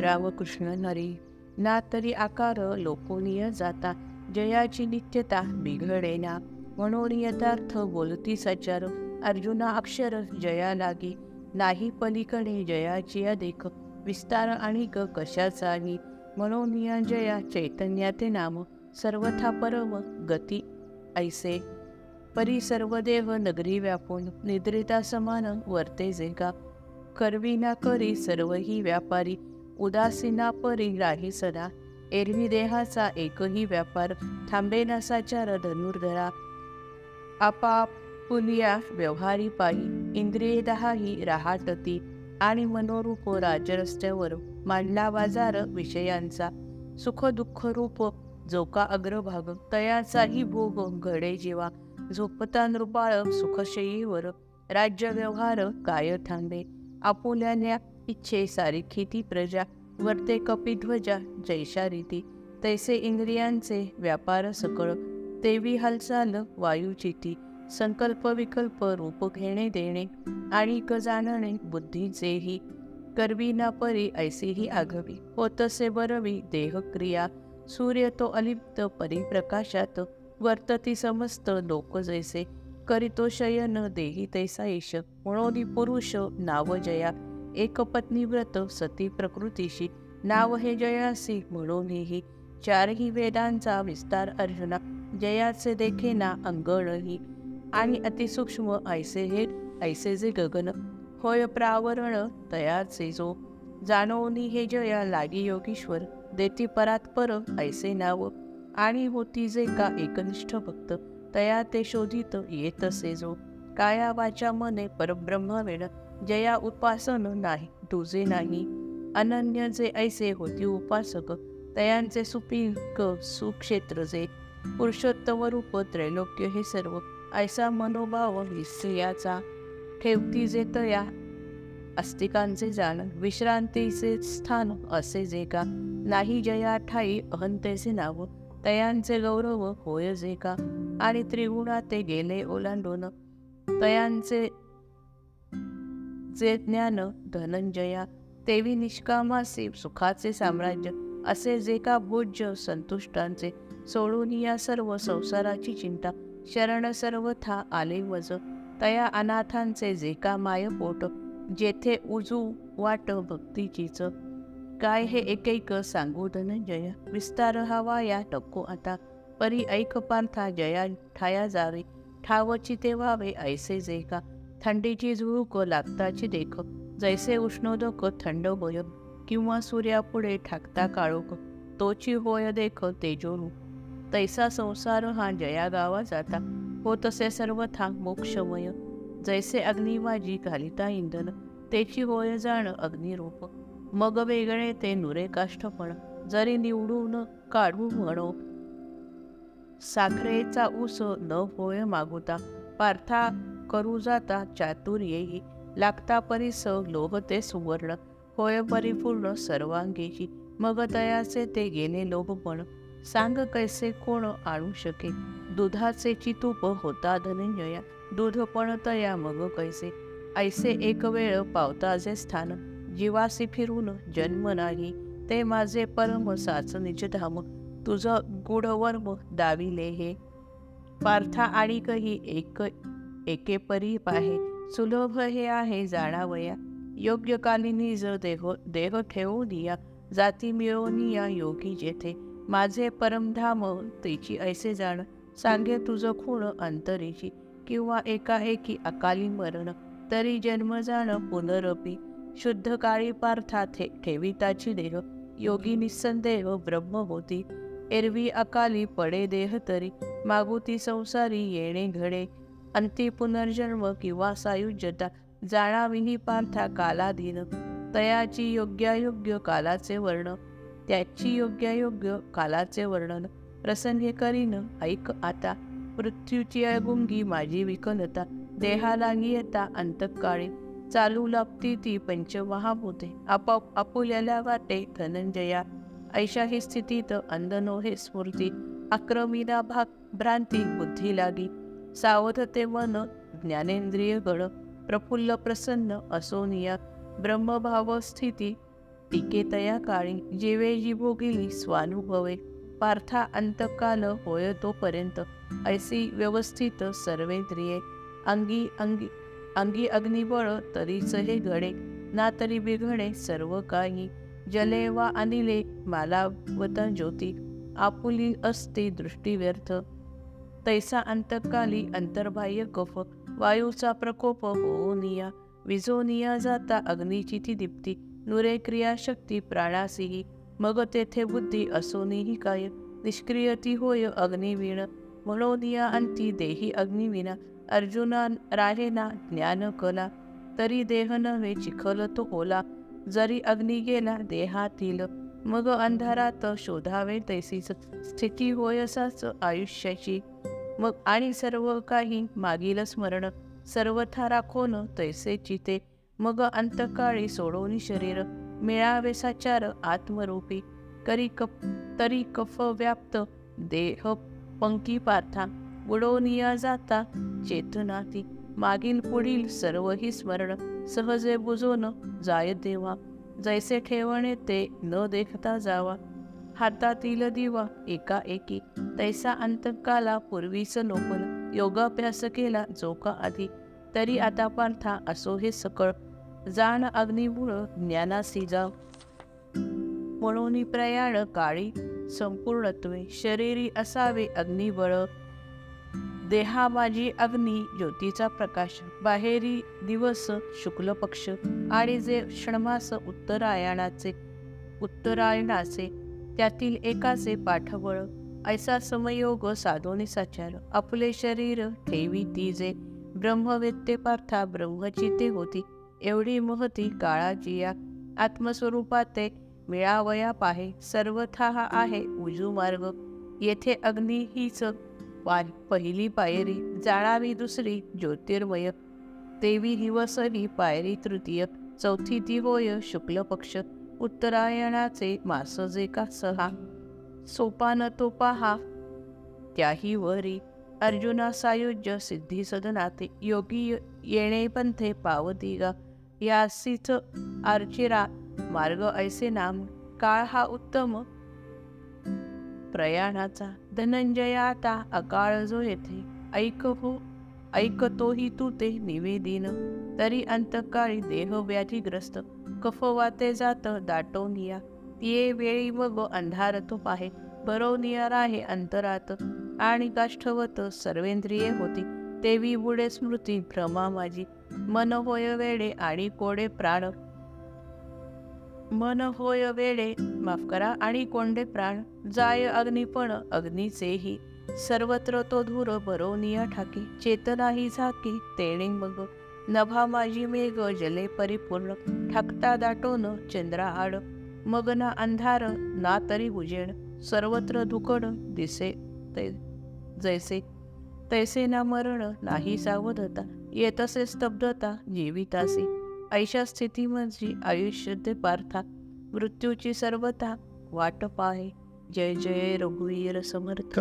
रामकृष्ण हरी ना तरी आकार लोकोनीय जाता जयाची नित्यता बिघडेना. म्हणून यथार्थ बोलती सचार अर्जुना अक्षर जया लागी. नाही पलीकडे जयाची अधिक विस्तार आणि क कशाचा म्हणून या जया चैतन्याते नाम सर्वथा परम गती. ऐसे. परी सर्व नगरी व्यापून निद्रिता समान वर्ते जे का करवी ना करी सर्वही व्यापारी. उदासीना परी राही सदा. एरवी देहाचा एकही व्यापार थांबेनासाच्या रधनुर्धरा धनुर्धरा. आपापुलिया व्यवहारी पायी इंद्रिये दहाही राहाटती आणि मनोरूप राजरस्त्यावर मांडला बाजार विषयांचा. सुख दुःख रूप जो का अग्रभाग तयाचाही भोग घडे जेवा. झोपता नृपाळ सुखशयीवर राज्य व्यवहार काय थांबे? आपुल्याने इच्छे सारी ती प्रजा वर्ते कपिध्वजा जैशा रीती. तैसे इंद्रियांचे व्यापार सकळ तेवी हालचाल वायुचिती संकल्प विकल्प रूप घेणे देणे आणि गजानणे जाणणे बुद्धीचेही. करवी ना परी ऐसेही आघवी होतसे बरवी देहक्रिया. सूर्य तो अलिप्त परिप्रकाशात वर्तती समस्त लोक जैसे. करितो शयन देही तैसा ईश म्हणून पुरुष नाव जया. एक पत्नी व्रत सती प्रकृतीशी. नाव हे जयासी म्हणूनही चारही वेदांचा विस्तार अर्जुना जयाचे देखेना अंगणही. आणि अतिसूक्ष्म ऐसे हे ऐसे जे गगन होय प्रावरण तयाचे जो. जाणवनी हे जया लागी योगीश्वर देती परात्पर ऐसे नाव. आणि होती जे का एकनिष्ठ भक्त तया ते शोधित येतसे जो. काया वाचा मने परब्रह्म वेळ जया उपासन नाही तुझे नाही. अनन्य जे ऐसे होती उपासक तयांचे सुपीक सुक्षेत्र जे. पुरुषोत्तम रूप त्रैलोक्य हे सर्व. ऐसा मनोभाव विस्याचा ठेवती जे तया अस्तिकांचे जाण विश्रांतीचे स्थान असे जे का. नाही जया ठाई अहंतेचे नाव. तयांचे गौरव होय जे का. आणि त्रिगुणा ते गेले ओलांडून. तयांचे जे ज्ञान धनंजया तेवी निष्कामासे सुखाचे साम्राज्य असे जे का भोज्य संतुष्टांचे सोडून या सर्व संसाराची चिंता शरण सर्वथा आले वज. तया अनाथांचे जे का माय पोट जेथे उजू वाट भक्तीचीच. काय हे एकैक सांगू धनंजय? विस्तार हवा या टक्को आता. परी ऐक पार्था जया ठाया जावे. ठावची ते व्हावे ऐसे जे का थंडीची झुळूक लागताची देख. जैसे उष्णोदक हो, थंड होय. किंवा सूर्यापुढे ठाकता काळोख तोची होय देख तेजोरू तैसा संसार हा जया गावा जाता. हो तसे सर्व सर्वथा मोक्षमय जैसे अग्निवाजी घालिता इंधन. तेची होय जाण अग्निरूप. मग वेगळे ते नुरे काष्ठपण. जरी निवडून काढू म्हणो. साखरेचा ऊस न होय मागुता. पार्था करू जाता चातुर्येही लागता परिस लोभते सुवर्ण. होय परिपूर्ण सर्वांगीही. मग दयाचे ते गेले लोभपण सांग कैसे कोण आणू शके? दुधाचे चितूप होता धनंजया. दूध पण तया मग कैसे? ऐसे एक वेळ पावता जे स्थान. जीवासी फिरून जन्म नाही. ते माझे परम साच निजधाम तुझं गुढवर्म दाविले हे. पार्था आणि कही एक एके परी पाहे. सुलभ हे आहे जाणावया. योग्य कालिनी ज देह देह ठेवून दिया. जाती मिळवनिया योगी जेथे. माझे परमधाम तिची ऐसे जाण. सांगे तुझं खूण अंतरीची. किंवा एकाएकी अकाली मरण. तरी जन्म जाण पुनरपी. शुद्ध काळी पार्था ठेविताची देह. योगी निसंदेह ब्रह्म होती. एरवी अकाली पडे देह तरी मागुती संसारी येणे घडे. अंती पुनर्जन्म किंवा सायुज्यता जाणाविही पार्था कालाधीन. तयाची योग्यायोग्य कालाचे वर्ण त्याची योग्यायोग्य कालाचे वर्णन. प्रसंगे करीन ऐक आता मृत्यूची अगुंगी माझी विकलता देहाला येता अंतकाळी चालू लागती ती पंचमहाभूते. आपाप आपुल्याला वाटे धनंजया. ऐशा ही स्थितीत अंधनो हे स्फूर्ती आक्रमीला भाग भ्रांती बुद्धी लागी. सावधते मन ज्ञानेंद्रिय गण प्रफुल्ल प्रसन्न असोनिया ब्रह्मभाव स्थिती टीके तया काळी जेवे जी भोगिली स्वानुभवे. पार्था अंतकाल होय तोपर्यंत ऐसी व्यवस्थित सर्वेंद्रिये. अंगी अंगी अंगी अग्निबळ तरीच हे घडे ना तरी बिघडे सर्व काही. जले वा अनिले मालावत ज्योती आपुली असते दृष्टी व्यर्थ. तैसा अंतकाली अंतर्बाह्य कफ वायूचा प्रकोप होनिया विझोनिया जाता अग्नीची ती दीप्ती नुरे क्रियाशक्ती प्राणासीही मग तेथे बुद्धी असोनीही काय निष्क्रिय ती होय अग्निवीण म्हणोनिया अंती देही अग्निविना अर्जुना राहेना ज्ञान कला तरी देह नव्हे चिखल तो ओला जरी अग्नी गेला देहातील मग अंधारात शोधावे तैसीच स्थिती होय असाच आयुष्याची. मग आणि सर्व काही मागील स्मरण सर्वथा राखोन तैसे चिते. मग अंतकाळी सोडोनी शरीर मिळावे साचार आत्मरूपी. करी कप तरी कफ व्याप्त देह पंकी पार्था. बुडोनिया जाता चेतनाती. मागील पुढील सर्वही स्मरण सहजे बुजोन जाय देवा जैसे ठेवणे ते न देखता जावा. हातातील दिवा एका एकी तैसा अंतकाला पूर्वीच लोपन योगाभ्यास केला जो का आधी. तरी आता पार्था असो हे सकळ. जाण अग्निमुळ ज्ञानासी जाव. म्हणून प्रयाण काळी संपूर्णत्वे शरीरी असावे अग्निबळ. देहा माझी अग्नी ज्योतीचा प्रकाश. बाहेरी दिवस शुक्ल पक्ष. आणि जे क्षणमास उत्तरायणाचे उत्तरायणाचे त्यातील एकाचे पाठबळ. ऐसा समयोग साधोनी साचार. आपले शरीर ठेवी ती जे ब्रह्मवेत्ते पार्था ब्रह्मचिते होती. एवढी महती काळाची या आत्मस्वरूपाते मिळावया पाहे. सर्वथा हा आहे उजू मार्ग. येथे अग्नी हीच पार पहिली पायरी जाळावी दुसरी ज्योतिर्मय. तेवी दिवसरी पायरी तृतीय चौथी ती होय शुक्ल पक्ष उत्तरायणाचे मास जे का सहा. सोपान तो पहा. त्याही वरी अर्जुना सायुज्य सिद्धी सदनाते योगी येणे पंथे पावती गा यासीच आर्चिरा मार्ग ऐसे नाम काळ हा उत्तम प्रयाणाचा धनंजया आता अकाळ जो येथे ऐक हो ऐकतोही तू ते निवेदिन. तरी अंतकाळी देह व्याधीग्रस्त कफवाते जात दाटोनिया. ये वेळी मग अंधार तो पाहे बरवनिया राहे अंतरात. आणि काष्ठवत सर्वेंद्रिये होती तेवी बुडे स्मृती भ्रमा माझी. मन होय वेडे आणि कोडे प्राण. मन होय वेळे माफ करा आणि कोंडे प्राण जाय अग्निपण अग्नीचेही. सर्वत्र तो धूर बरोनिया ठाकी चेतनाही झाकी तेणे मग. नभा माझी मेघ जले परिपूर्ण ठाकता दाटोन चंद्रा आड. मग ना अंधार ना तरी उजेड सर्वत्र धुकड दिसे ते जैसे. तैसे ना मरण नाही सावधता येतसे स्तब्धता जीवितासी. ऐशा स्थिती म्हणजे आयुष्य ते पार्था. मृत्यूची सर्वथा वाट पाहे जय जय रघुवीर समर्थ.